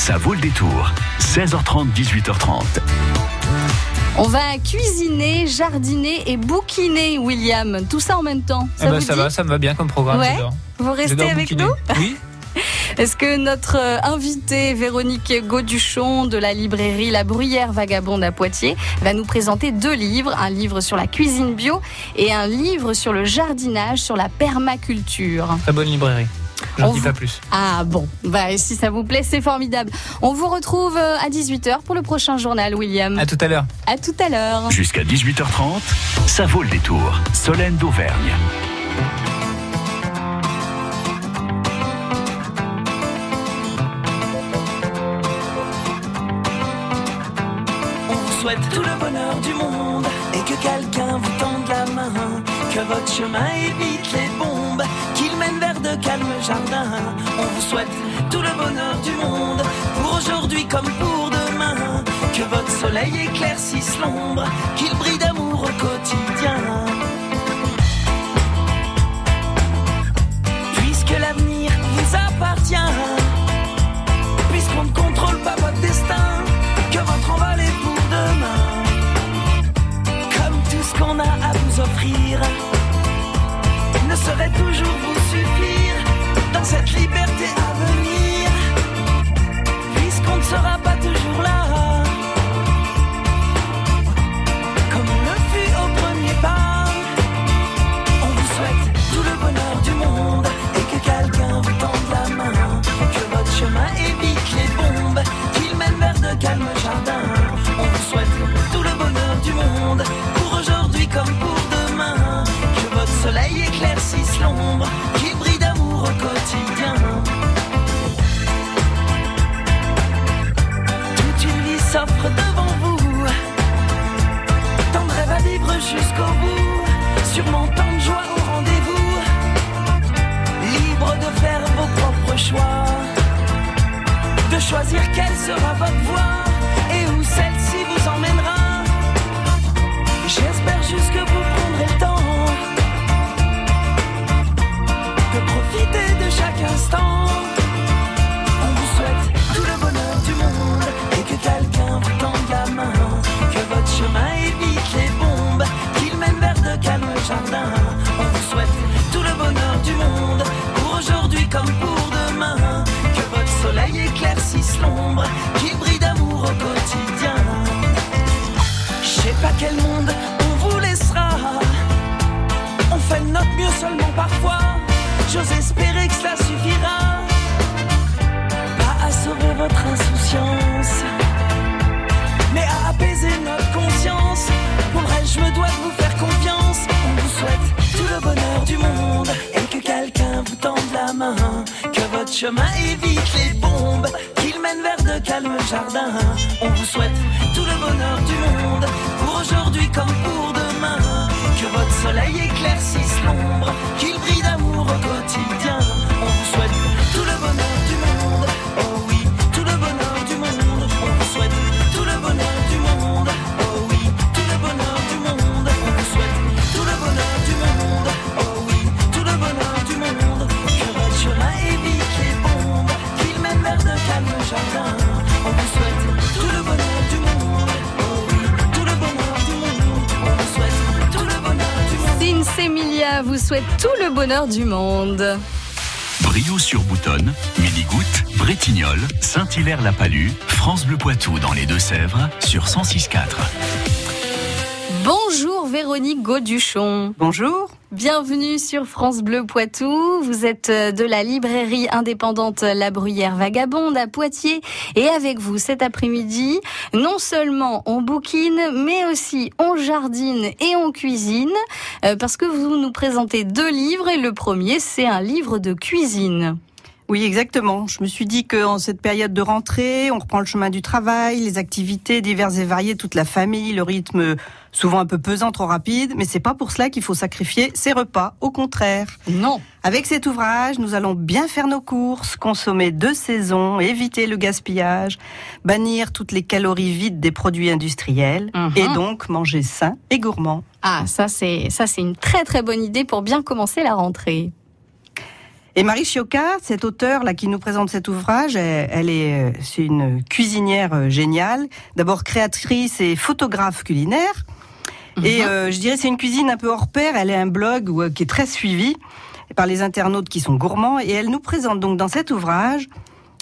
Ça vaut le détour. 16h30, 18h30. On va cuisiner, jardiner et bouquiner, William. Tout ça en même temps. Ça, eh ben, ça va, ça me va bien comme programme. Ouais. Vous restez avec nous Oui. Est-ce que notre euh, invitée Véronique Gauduchon de la librairie La Bruyère Vagabonde à Poitiers va nous présenter deux livres, un livre sur la cuisine bio et un livre sur le jardinage, sur la permaculture. Très bonne librairie. J'en dis pas plus. Ah bon, bah, si ça vous plaît, c'est formidable. On vous retrouve euh, à 18h pour le prochain journal, William. À tout à l'heure. À tout à l'heure. Jusqu'à 18h30, ça vaut le détour. Solène d'Auvergne. On vous souhaite tout le bonheur du monde et que quelqu'un vous tende la main, que votre chemin évite les bombes de calmes jardins. On vous souhaite tout le bonheur du monde, pour aujourd'hui comme pour demain. Que votre soleil éclaircisse l'ombre, qu'il brille d'amour au quotidien. Cette liberté à venir, puisqu'on ne sera pas toujours là. Comme on le fut au premier pas, on vous souhaite tout le bonheur du monde et que quelqu'un vous tende la main, que votre chemin évite les bombes, qu'il mène vers de calmes jardins. On vous souhaite tout le bonheur du monde, pour aujourd'hui comme pour demain, que votre soleil éclaircisse l'ombre, choisir quelle sera votre voie chemin évite les bombes, qu'il mène vers de calmes jardins. On vous souhaite tout le bonheur du monde pour aujourd'hui comme pour demain. Que votre soleil éclaircisse l'ombre, qu'il brille d'amour au quotidien. On vous souhaite tout le bonheur du monde. Vous souhaite tout le bonheur du monde. Brio sur Boutonne, Midi-Goutte, Bretignolles, Saint-Hilaire-la-Palue, France Bleu Poitou dans les Deux-Sèvres sur 106.4. Bonjour Véronique Gauduchon. Bonjour. Bienvenue sur France Bleu Poitou. Vous êtes euh, de la librairie indépendante La Bruyère Vagabonde à Poitiers. Et avec vous cet après-midi, non seulement on bouquine, mais aussi on jardine et on cuisine. euh, parce que vous nous présentez deux livres et le premier, c'est un livre de cuisine. Oui, exactement. Je me suis dit qu'en cette période de rentrée, on reprend le chemin du travail, les activités diverses et variées, toute la famille, le rythme souvent un peu pesant, trop rapide, mais c'est pas pour cela qu'il faut sacrifier ses repas, au contraire. Non. Avec cet ouvrage, nous allons bien faire nos courses, consommer de saison, éviter le gaspillage, bannir toutes les calories vides des produits industriels Mhm. et donc manger sain et gourmand. Ah, ça c'est ça c'est une très très bonne idée pour bien commencer la rentrée. Et Marie Chioca, cette auteure là qui nous présente cet ouvrage, elle, elle est, euh, c'est une cuisinière euh, géniale. D'abord créatrice et photographe culinaire. Et euh, je dirais c'est une cuisine un peu hors pair. Elle a un blog où, euh, qui est très suivi par les internautes qui sont gourmands. Et elle nous présente donc dans cet ouvrage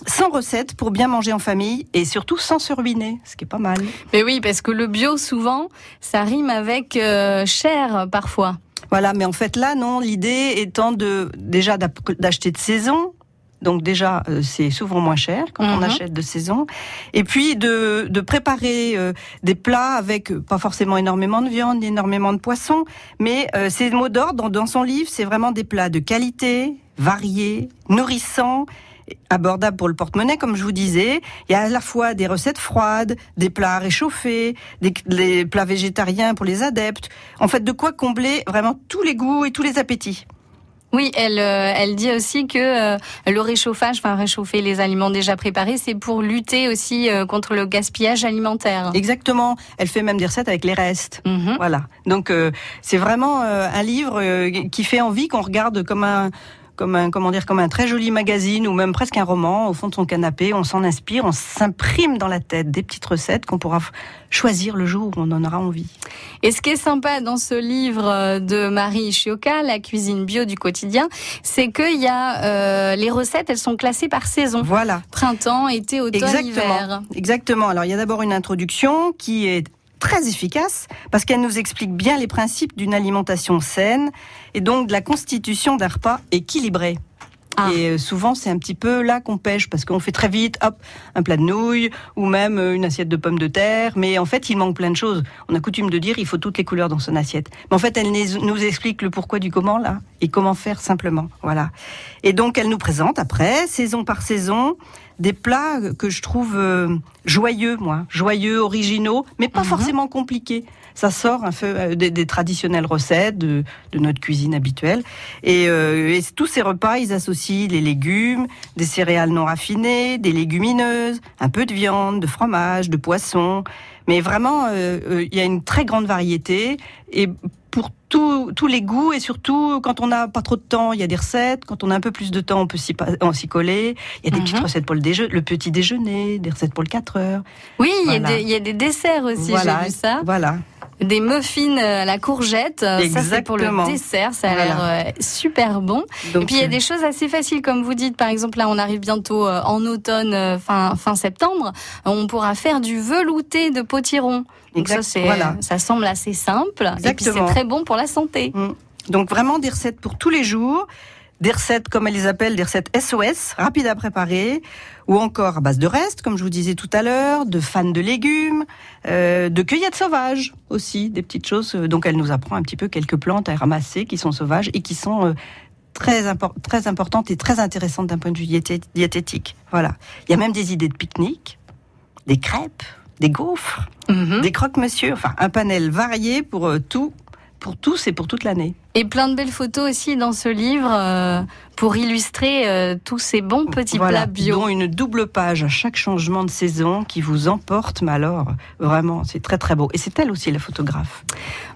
100 recettes pour bien manger en famille et surtout sans se ruiner, ce qui est pas mal. Mais oui, parce que le bio, souvent, ça rime avec euh, cher parfois. Voilà, mais en fait là, non, l'idée étant de déjà d'acheter de saison. Donc déjà, euh, c'est souvent moins cher quand on Mhm. achète de saison. Et puis de, de préparer euh, des plats avec euh, pas forcément énormément de viande, énormément de poisson, mais euh, ces mots d'ordre dans, dans son livre, c'est vraiment des plats de qualité, variés, nourrissants, abordables pour le porte-monnaie, comme je vous disais. Il y a à la fois des recettes froides, des plats à réchauffer, des, des plats végétariens pour les adeptes. En fait, de quoi combler vraiment tous les goûts et tous les appétits. Oui, elle, euh, elle dit aussi que euh, le réchauffage, enfin réchauffer les aliments déjà préparés, c'est pour lutter aussi euh, contre le gaspillage alimentaire. Exactement. Elle fait même des recettes avec les restes. Mhm. Voilà. Donc euh, c'est vraiment un livre qui fait envie qu'on regarde comme un comme un comment dire comme un très joli magazine ou même presque un roman au fond de son canapé. On s'en inspire, on s'imprime dans la tête des petites recettes qu'on pourra choisir le jour où on en aura envie. Et ce qui est sympa dans ce livre euh, de Marie Chioca, La cuisine bio du quotidien, c'est qu'il y a euh, les recettes, elles sont classées par saison. Voilà. Printemps, été, automne, hiver. Exactement. Exactement. Alors il y a d'abord une introduction qui est très efficace parce qu'elle nous explique bien les principes d'une alimentation saine et donc de la constitution d'un repas équilibré. Ah. Et euh, souvent, c'est un petit peu là qu'on pêche parce qu'on fait très vite, hop, un plat de nouilles ou même euh, une assiette de pommes de terre. Mais en fait, il manque plein de choses. On a coutume de dire il faut toutes les couleurs dans son assiette. Mais en fait, elle nous nous explique le pourquoi du comment là et comment faire simplement. Voilà. Et donc, elle nous présente après, saison par saison, des plats que je trouve euh, joyeux, moi, joyeux, originaux, mais pas Mhm. forcément compliqués. Ça sort un peu euh, des, des traditionnelles recettes de, de notre cuisine habituelle. Et, euh, et tous ces repas, ils associent les légumes, des céréales non raffinées, des légumineuses, un peu de viande, de fromage, de poisson. Mais vraiment, euh, euh, il y a une très grande variété. Et pour tous tous les goûts et surtout quand on n'a pas trop de temps, il y a des recettes. Quand on a un peu plus de temps, on peut s'y pa- on s'y coller. Il y a des Mhm. petites recettes pour le, déje- le petit déjeuner, des recettes pour le 4 heures. Oui, il y a Voilà. des- il y, a des desserts aussi, voilà, j'ai vu ça. Voilà. Des muffins à la courgette, euh, ça c'est pour le Exactement. dessert, ça a Voilà. l'air euh, super bon. Donc, Et puis il y a euh, des choses assez faciles, comme vous dites, par exemple là on arrive bientôt euh, en automne, fin, fin septembre, on pourra faire du velouté de potiron. Donc Exact, ça c'est, voilà. ça semble assez simple, et puis c'est très bon pour la santé. Mm. Donc vraiment des recettes pour tous les jours, des recettes comme elles les appellent, des recettes SOS, rapides à préparer, ou encore à base de restes, comme je vous disais tout à l'heure, de fans de légumes, euh, de cueillettes sauvages aussi, des petites choses. euh, Donc elle nous apprend un petit peu quelques plantes à ramasser qui sont sauvages et qui sont euh, très, impor- très importantes et très intéressantes d'un point de vue diété- diététique. Voilà. Il y a même des idées de pique-nique, des crêpes, des gaufres, Mhm. des croque-monsieur, enfin un panel varié pour euh, tout, pour tous et pour toute l'année. Et plein de belles photos aussi dans ce livre euh, pour illustrer euh, tous ces bons petits Voilà, plats bio. dont une double page à chaque changement de saison qui vous emporte, mais alors vraiment, c'est très très beau. Et c'est elle aussi la photographe.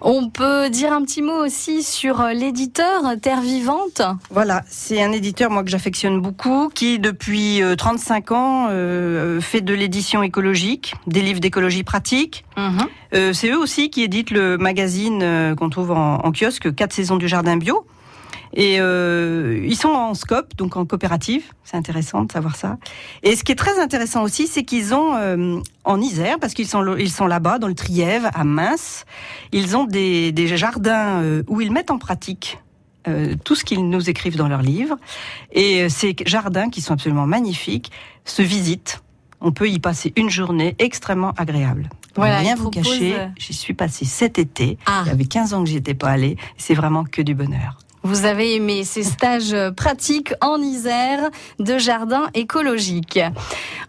On peut dire un petit mot aussi sur euh, l'éditeur Terre Vivante. Voilà, c'est un éditeur moi que j'affectionne beaucoup, qui depuis euh, 35 ans euh, fait de l'édition écologique, des livres d'écologie pratique. Mhm. C'est eux aussi qui éditent le magazine qu'on trouve en, en kiosque, 4 saisons du jardin bio. Et euh, ils sont en scope, donc en coopérative. C'est intéressant de savoir ça. Et ce qui est très intéressant aussi, c'est qu'ils ont euh, en Isère, parce qu'ils sont ils sont là-bas dans le Trièves, à Mince, ils ont des, des jardins euh, où ils mettent en pratique tout ce qu'ils nous écrivent dans leurs livres. Et ces jardins, qui sont absolument magnifiques, se visitent. On peut y passer une journée extrêmement agréable. Pour Voilà, rien vous cacher, euh, j'y suis passée cet été. Ah. Il y avait 15 ans que j'y étais pas allée. C'est vraiment que du bonheur. Vous avez aimé ces stages pratiques en Isère de jardin écologique.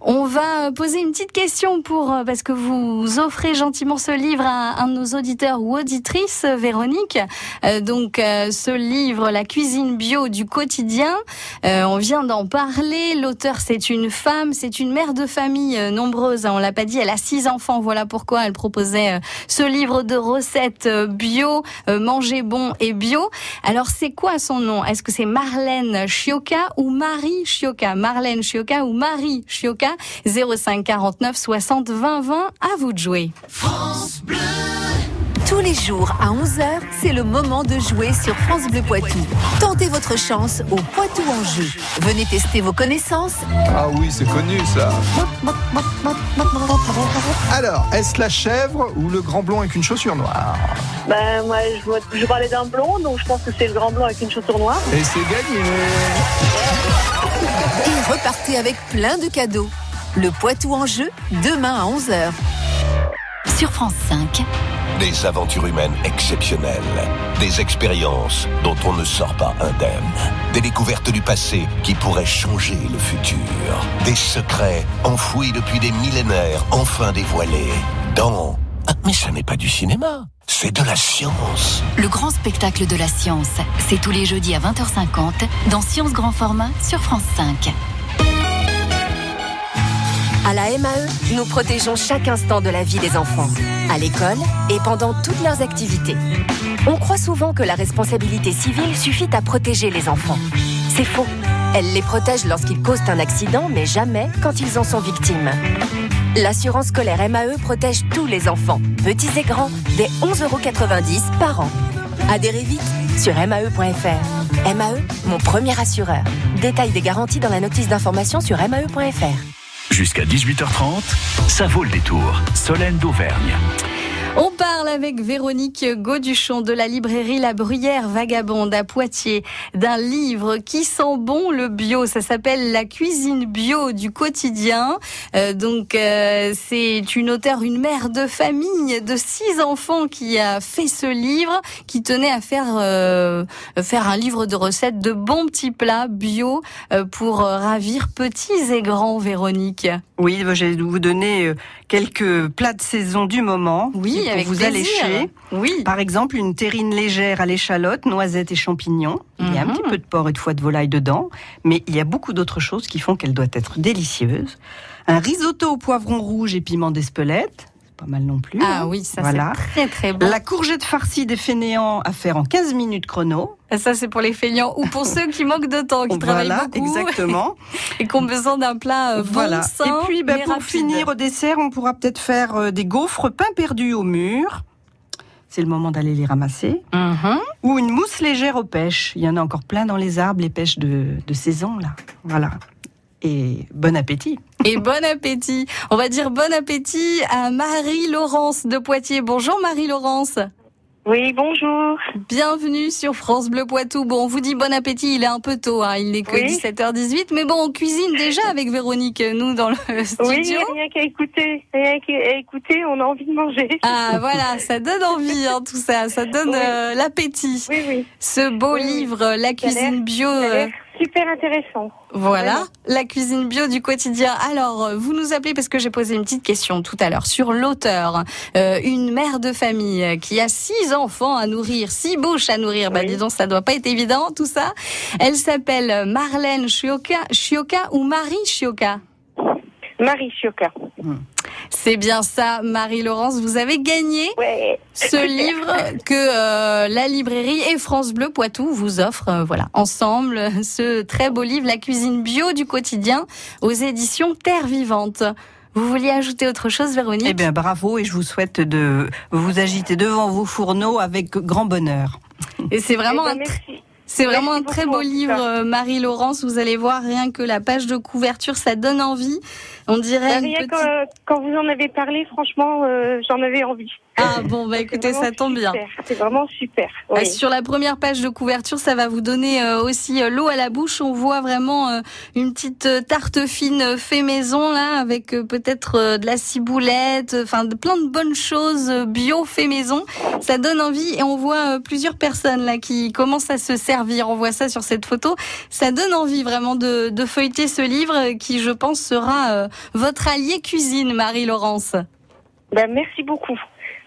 On va poser une petite question pour euh, parce que vous offrez gentiment ce livre à un de nos auditeurs ou auditrices, Véronique. Euh, donc euh, ce livre, La cuisine bio du quotidien. On vient d'en parler. L'auteur c'est une femme, c'est une mère de famille nombreuse. hein, on l'a pas dit. Elle a six enfants. Voilà pourquoi elle proposait ce livre de recettes bio, manger bon et bio. Alors c'est quoi son nom? Est-ce que c'est Marlène Chioca ou Marie Chioca? Marlène Chioca ou Marie Chioca? 05 49 60 20 20, à vous de jouer. France Bleu tous les jours à 11h, c'est le moment de jouer sur France Bleu Poitou. Tentez votre chance au Poitou en jeu. Venez tester vos connaissances. Ah oui, c'est connu ça. Alors, est-ce la chèvre ou le grand blond avec une chaussure noire? Ben moi, je, je parlais d'un blond, donc je pense que c'est le grand blond avec une chaussure noire. Et c'est gagné. Et repartez avec plein de cadeaux. Le Poitou en jeu, demain à 11h. Sur France 5. Des aventures humaines exceptionnelles, des expériences dont on ne sort pas indemne, des découvertes du passé qui pourraient changer le futur, des secrets enfouis depuis des millénaires enfin dévoilés dans... Ah, mais ce n'est pas du cinéma, c'est de la science. Le grand spectacle de la science, c'est tous les jeudis à 20h50 dans Science Grand Format sur France 5. À la MAE, nous protégeons chaque instant de la vie des enfants, à l'école et pendant toutes leurs activités. On croit souvent que la responsabilité civile suffit à protéger les enfants. C'est faux. Elle les protège lorsqu'ils causent un accident, mais jamais quand ils en sont victimes. L'assurance scolaire MAE protège tous les enfants, petits et grands, dès 11,90€ par an. Adhérez vite sur mae.fr. MAE, mon premier assureur. Détail des garanties dans la notice d'information sur mae.fr. Jusqu'à 18h30, ça vaut le détour. Solène d'Auvergne. On parle avec Véronique Gauduchon de la librairie La Bruyère Vagabonde à Poitiers d'un livre qui sent bon le bio. Ça s'appelle La cuisine bio du quotidien. Euh, donc euh, c'est une auteure, une mère de famille de six enfants qui a fait ce livre, qui tenait à faire euh, faire un livre de recettes de bons petits plats bio pour ravir petits et grands. Véronique. Oui, je vais vous donner quelques plats de saison du moment. Oui avec vous allécher. Oui. Par exemple, une terrine légère à l'échalote, noisettes et champignons. Il y a un mhm. petit peu de porc et de foie de volaille dedans, mais il y a beaucoup d'autres choses qui font qu'elle doit être délicieuse. Un risotto au poivron rouge et piment d'Espelette pas mal non plus. Ah hein. oui, ça c'est très très bon. La courgette farcie des fainéants à faire en 15 minutes chrono. Ça c'est pour les feignants ou pour ceux qui manquent de temps, qui travaillent beaucoup. exactement. et qui ont besoin d'un plat euh, voilà. Et puis ben, pour finir au dessert, on pourra peut-être faire euh, des gaufres pain perdu au mur. C'est le moment d'aller les ramasser. Mhm. Ou une mousse légère aux pêches. Il y en a encore plein dans les arbres, les pêches de, de saison là. Voilà et bon appétit. Et bon appétit. On va dire bon appétit à Marie-Laurence de Poitiers. Bonjour Marie-Laurence. Oui, bonjour. Bienvenue sur France Bleu Poitou. Bon, on vous dit bon appétit, il est un peu tôt, hein. il n'est que 17h18, mais bon, on cuisine déjà avec Véronique, nous, dans le studio. Oui, rien qu'à écouter, rien qu'à écouter, on a envie de manger. Ah, voilà, ça donne envie, hein, tout ça, ça donne euh, l'appétit. Oui, oui. Ce beau livre, La cuisine bio super intéressant. Voilà, la cuisine bio du quotidien. Alors, euh, vous nous appelez parce que j'ai posé une petite question tout à l'heure sur l'auteur. Euh, une mère de famille qui a six enfants à nourrir, six bouches à nourrir. Bah, dis donc, ça doit pas être évident, tout ça. Elle s'appelle Marlène Chioka, Chioka ou Marie Chioka? Marie. Hmm. C'est bien ça, Marie-Laurence. Vous avez gagné ce livre que euh, la librairie et France Bleu Poitou vous offrent. Euh, voilà, ensemble, ce très beau livre, La cuisine bio du quotidien, aux éditions Terre Vivante. Vous vouliez ajouter autre chose, Véronique? Eh bien, bravo et je vous souhaite de vous agiter devant vos fourneaux avec grand bonheur. Et c'est vraiment eh ben, un c'est vraiment un très beau livre, euh, Marie-Laurence. Vous allez voir, rien que la page de couverture, ça donne envie. On dirait. Bah, que, quand vous en avez parlé, franchement, euh, j'en avais envie. Ah bon, bah écoutez, ça tombe bien. C'est vraiment super. Ah, sur la première page de couverture, ça va vous donner euh, aussi euh, l'eau à la bouche. On voit vraiment une petite tarte fine fait maison là, avec peut-être de la ciboulette, enfin plein de bonnes choses bio fait maison. Ça donne envie et on voit plusieurs personnes là qui commencent à se servir. On voit ça sur cette photo. Ça donne envie vraiment de, de feuilleter ce livre qui, je pense, sera votre allié cuisine, Marie-Laurence. Ben, merci beaucoup.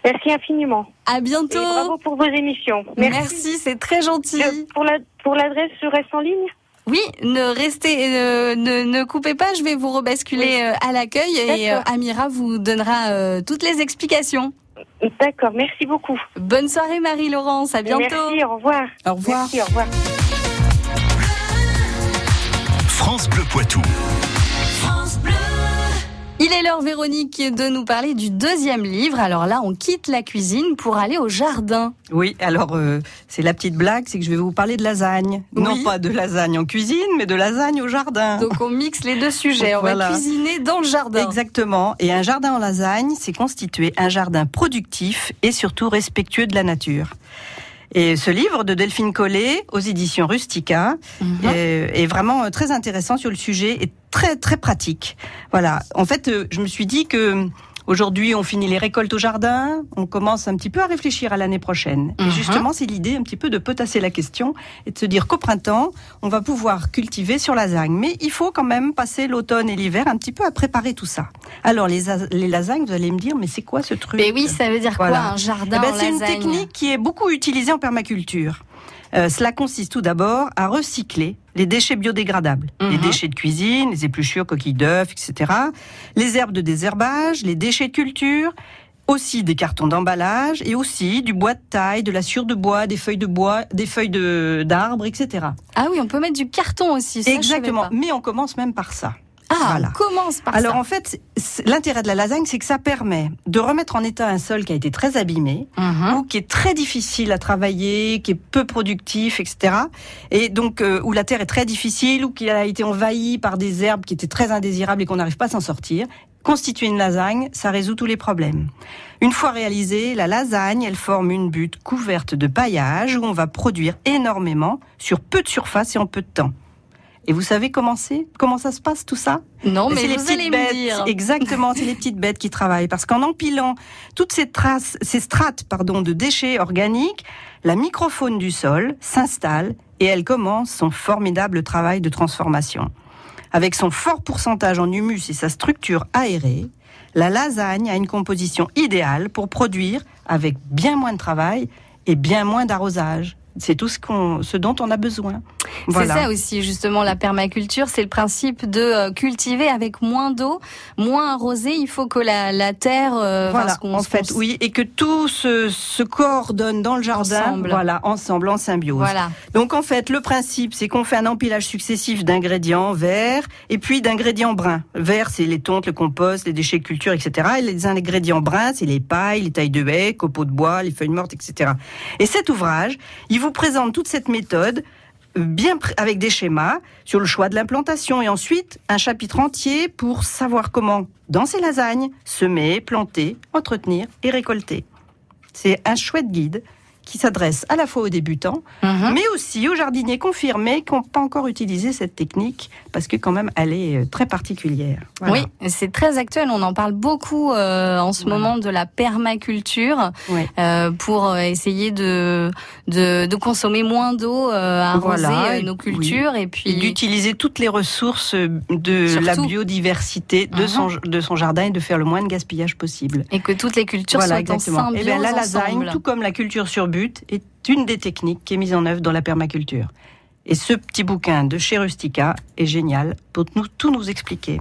Merci infiniment. À bientôt. bravo pour vos émissions. Merci, c'est très gentil. pour la pour l'adresse, je reste en ligne? Oui, ne restez, euh, ne, ne, coupez pas. Je vais vous rebasculer euh, à l'accueil et euh, Amira vous donnera toutes les explications. D'accord, merci beaucoup. Bonne soirée Marie-Laurence, à bientôt. Merci, au revoir. Au revoir. Merci, au revoir. France Bleu Poitou. Il est l'heure, Véronique, de nous parler du deuxième livre. Alors là, on quitte la cuisine pour aller au jardin. Oui, alors euh, c'est la petite blague, c'est que je vais vous parler de lasagne. Oui. Non pas de lasagne en cuisine, mais de lasagne au jardin. Donc on mixe les deux sujets. On Voilà. va cuisiner dans le jardin. Exactement. Et un jardin en lasagne, c'est constituer un jardin productif et surtout respectueux de la nature. Et ce livre de Delphine Collet aux éditions Rustica Mhm. est, est vraiment euh, très intéressant sur le sujet et très très pratique. Voilà. En fait, euh, je me suis dit que aujourd'hui on finit les récoltes au jardin, on commence un petit peu à réfléchir à l'année prochaine. Mhm. Et justement, c'est l'idée un petit peu de potasser la question et de se dire qu'au printemps, on va pouvoir cultiver sur lasagne. Mais il faut quand même passer l'automne et l'hiver un petit peu à préparer tout ça. Alors les, les lasagnes, vous allez me dire, mais c'est quoi ce truc? Mais oui, ça veut dire Voilà. quoi un jardin Eh ben, en C'est une technique qui est beaucoup utilisée en permaculture. Euh, cela consiste tout d'abord à recycler les déchets biodégradables, les Mhm. déchets de cuisine, les épluchures, coquilles d'œufs, etc., les herbes de désherbage, les déchets de culture, aussi des cartons d'emballage et aussi du bois de taille, de la sciure de bois, des feuilles de bois, des feuilles de d'arbres, etc. Ah oui, on peut mettre du carton aussi. Ça, Exactement. Mais on commence même par ça. Ah, Voilà. on commence par Alors ça. en fait, l'intérêt de la lasagne, c'est que ça permet de remettre en état un sol qui a été très abîmé, Mhm. ou qui est très difficile à travailler, qui est peu productif, etc. Et donc euh, où la terre est très difficile, ou qui a été envahie par des herbes qui étaient très indésirables et qu'on n'arrive pas à s'en sortir. Constituer une lasagne, ça résout tous les problèmes. Une fois réalisée, la lasagne, elle forme une butte couverte de paillage où on va produire énormément sur peu de surface et en peu de temps. Et vous savez comment c'est? Comment ça se passe tout ça? Non, mais c'est les vous petites allez bêtes, me dire. exactement, c'est les petites bêtes qui travaillent. Parce qu'en empilant toutes ces traces, ces strates, pardon, de déchets organiques, la microfaune du sol s'installe et elle commence son formidable travail de transformation. Avec son fort pourcentage en humus et sa structure aérée, la lasagne a une composition idéale pour produire avec bien moins de travail et bien moins d'arrosage. C'est tout ce, qu'on, ce dont on a besoin. C'est ça aussi, justement, la permaculture, c'est le principe de euh, cultiver avec moins d'eau, moins arrosé. Il faut que la, la terre, euh, Voilà, qu'on- en fait, qu'on- oui, et que tout se, se coordonne dans le jardin, Ensemble. voilà, ensemble, en symbiose. Voilà. Donc en fait, le principe, c'est qu'on fait un empilage successif d'ingrédients verts et puis d'ingrédients bruns. Vert, c'est les tontes, le compost, les déchets de culture, etc. Et les ingrédients bruns, c'est les pailles, les tailles de haies, copeaux de bois, les feuilles mortes, etc. Et cet ouvrage, il vous présente toute cette méthode euh, bien avec des schémas sur le choix de l'implantation et ensuite un chapitre entier pour savoir comment, dans ces lasagnes, semer, planter, entretenir et récolter. C'est un chouette guide qui s'adresse à la fois aux débutants, Mhm. mais aussi aux jardiniers confirmés qui n'ont pas encore utilisé cette technique parce que quand même elle est euh, très particulière. Voilà. Oui, c'est très actuel. On en parle beaucoup euh, en ce Voilà. moment de la permaculture euh, pour essayer de, de, de consommer moins d'eau, euh, à arroser Voilà, et- nos cultures et Et puis d'utiliser toutes les ressources de Surtout. la biodiversité de, Mhm. son, de son jardin et de faire le moins de gaspillage possible. et que toutes les cultures soient exactement. en Et symbiose bien la lasagne, ensemble. tout comme la culture sur est une des techniques qui est mise en œuvre dans la permaculture. Et ce petit bouquin de chez Rustica est génial pour nous, tout nous expliquer.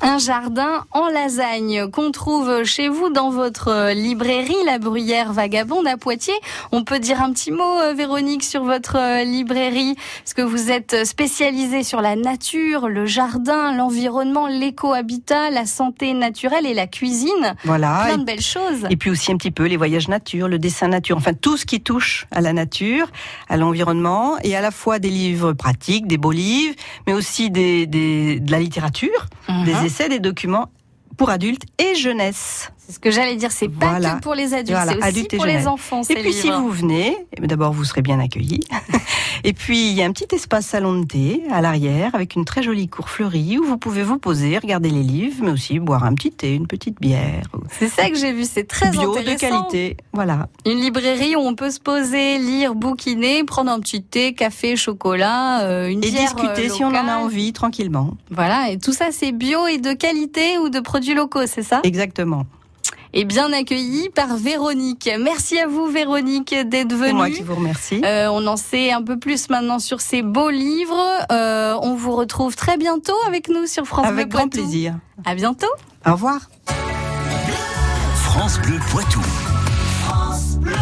Un jardin en lasagne qu'on trouve chez vous dans votre euh, librairie La Bruyère Vagabonde à Poitiers. On peut dire un petit mot, euh, Véronique, sur votre euh, librairie, parce que vous êtes spécialisée sur la nature, le jardin, l'environnement, l'éco-habitat, la santé naturelle et la cuisine. Voilà. Plein de belles choses. Et puis aussi un petit peu les voyages nature, le dessin nature, enfin tout ce qui touche à la nature, à l'environnement, et à la fois des livres pratiques, des beaux livres, mais aussi des, des- de la littérature, Des essais, des documents pour adultes et jeunesse. C'est ce que j'allais dire, c'est pas que pour les adultes, Voilà, c'est aussi adultes pour les enfants. Et puis si vous venez, eh bien, d'abord vous serez bien accueillis. et puis il y a un petit espace salon de thé à l'arrière avec une très jolie cour fleurie où vous pouvez vous poser, regarder les livres, mais aussi boire un petit thé, une petite bière, C'est ça que j'ai vu, c'est très bio de intéressant. qualité. Voilà. Une librairie où on peut se poser, lire, bouquiner, prendre un petit thé, café, chocolat, euh, une Et bière discuter euh, si on en a envie tranquillement. Voilà, et tout ça c'est bio et de qualité ou de produits locaux, c'est ça? Exactement. Et bien accueilli par Véronique. Merci à vous Véronique d'être C'est moi qui venue. vous remercie. Euh, on en sait un peu plus maintenant sur ces beaux livres. Euh, on vous retrouve très bientôt avec nous sur France Avec Bleu grand Poitou. plaisir. À bientôt. Au revoir. France Bleu Poitou.